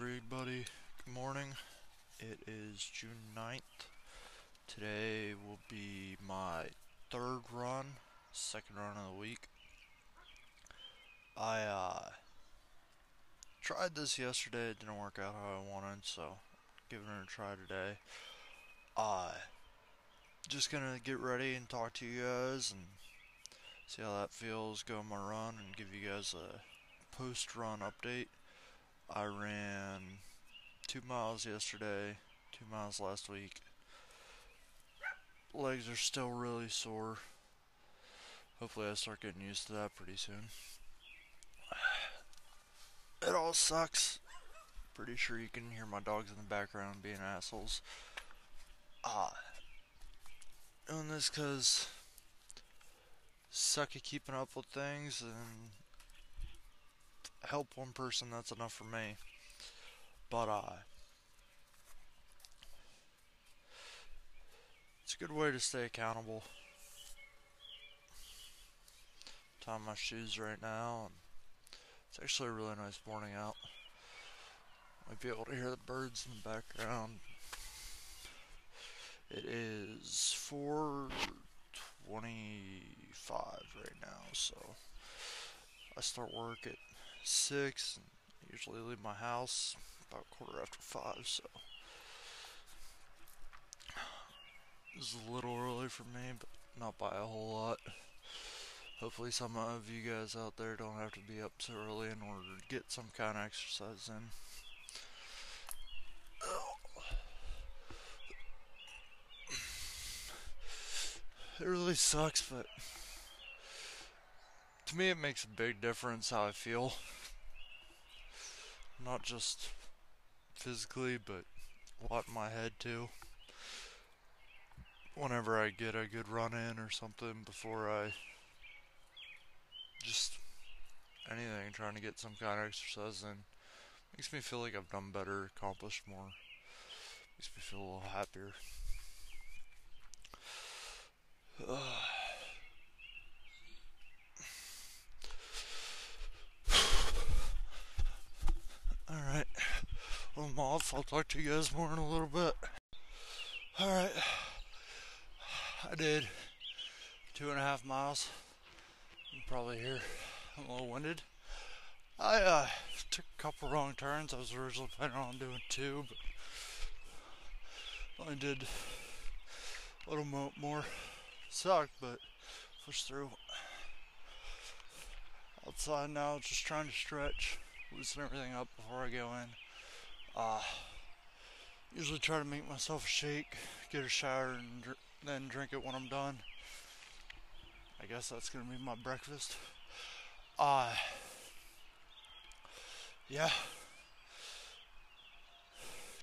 everybody. Good morning. It is June 9th. Today will be my third run, second run of the week. I uh, tried this yesterday, it didn't work out how I wanted, so giving it a try today. Uh, just gonna get ready and talk to you guys and see how that feels, go on my run, and give you guys a post run update. I ran two miles yesterday, two miles last week. Legs are still really sore. Hopefully, I start getting used to that pretty soon. It all sucks. Pretty sure you can hear my dogs in the background being assholes. Ah. Doing this because suck at keeping up with things and help one person, that's enough for me. But, uh, it's a good way to stay accountable. Tying my shoes right now, and it's actually a really nice morning out. Might be able to hear the birds in the background. It is 4:25 right now, so I start work at six. And usually leave my house about quarter after five, so is a little early for me, but not by a whole lot. Hopefully, some of you guys out there don't have to be up so early in order to get some kind of exercise in. It really sucks, but to me, it makes a big difference how I feel. Not just physically, but lot in my head too. Whenever I get a good run in or something before I just anything, trying to get some kind of exercise in, makes me feel like I've done better, accomplished more. Makes me feel a little happier. Alright. Well, I'm off. I'll talk to you guys more in a little bit. Alright. I did two and a half miles. Can probably hear I'm a little winded. I uh, took a couple wrong turns. I was originally planning on doing two, but only did a little mo- more. Sucked, but pushed through. Outside now, just trying to stretch loosen everything up before I go in. Uh, usually try to make myself a shake, get a shower, and dr- then drink it when I'm done. I guess that's gonna be my breakfast. Uh, yeah.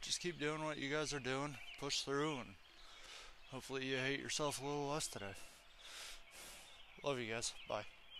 Just keep doing what you guys are doing, push through, and hopefully you hate yourself a little less today. Love you guys. Bye.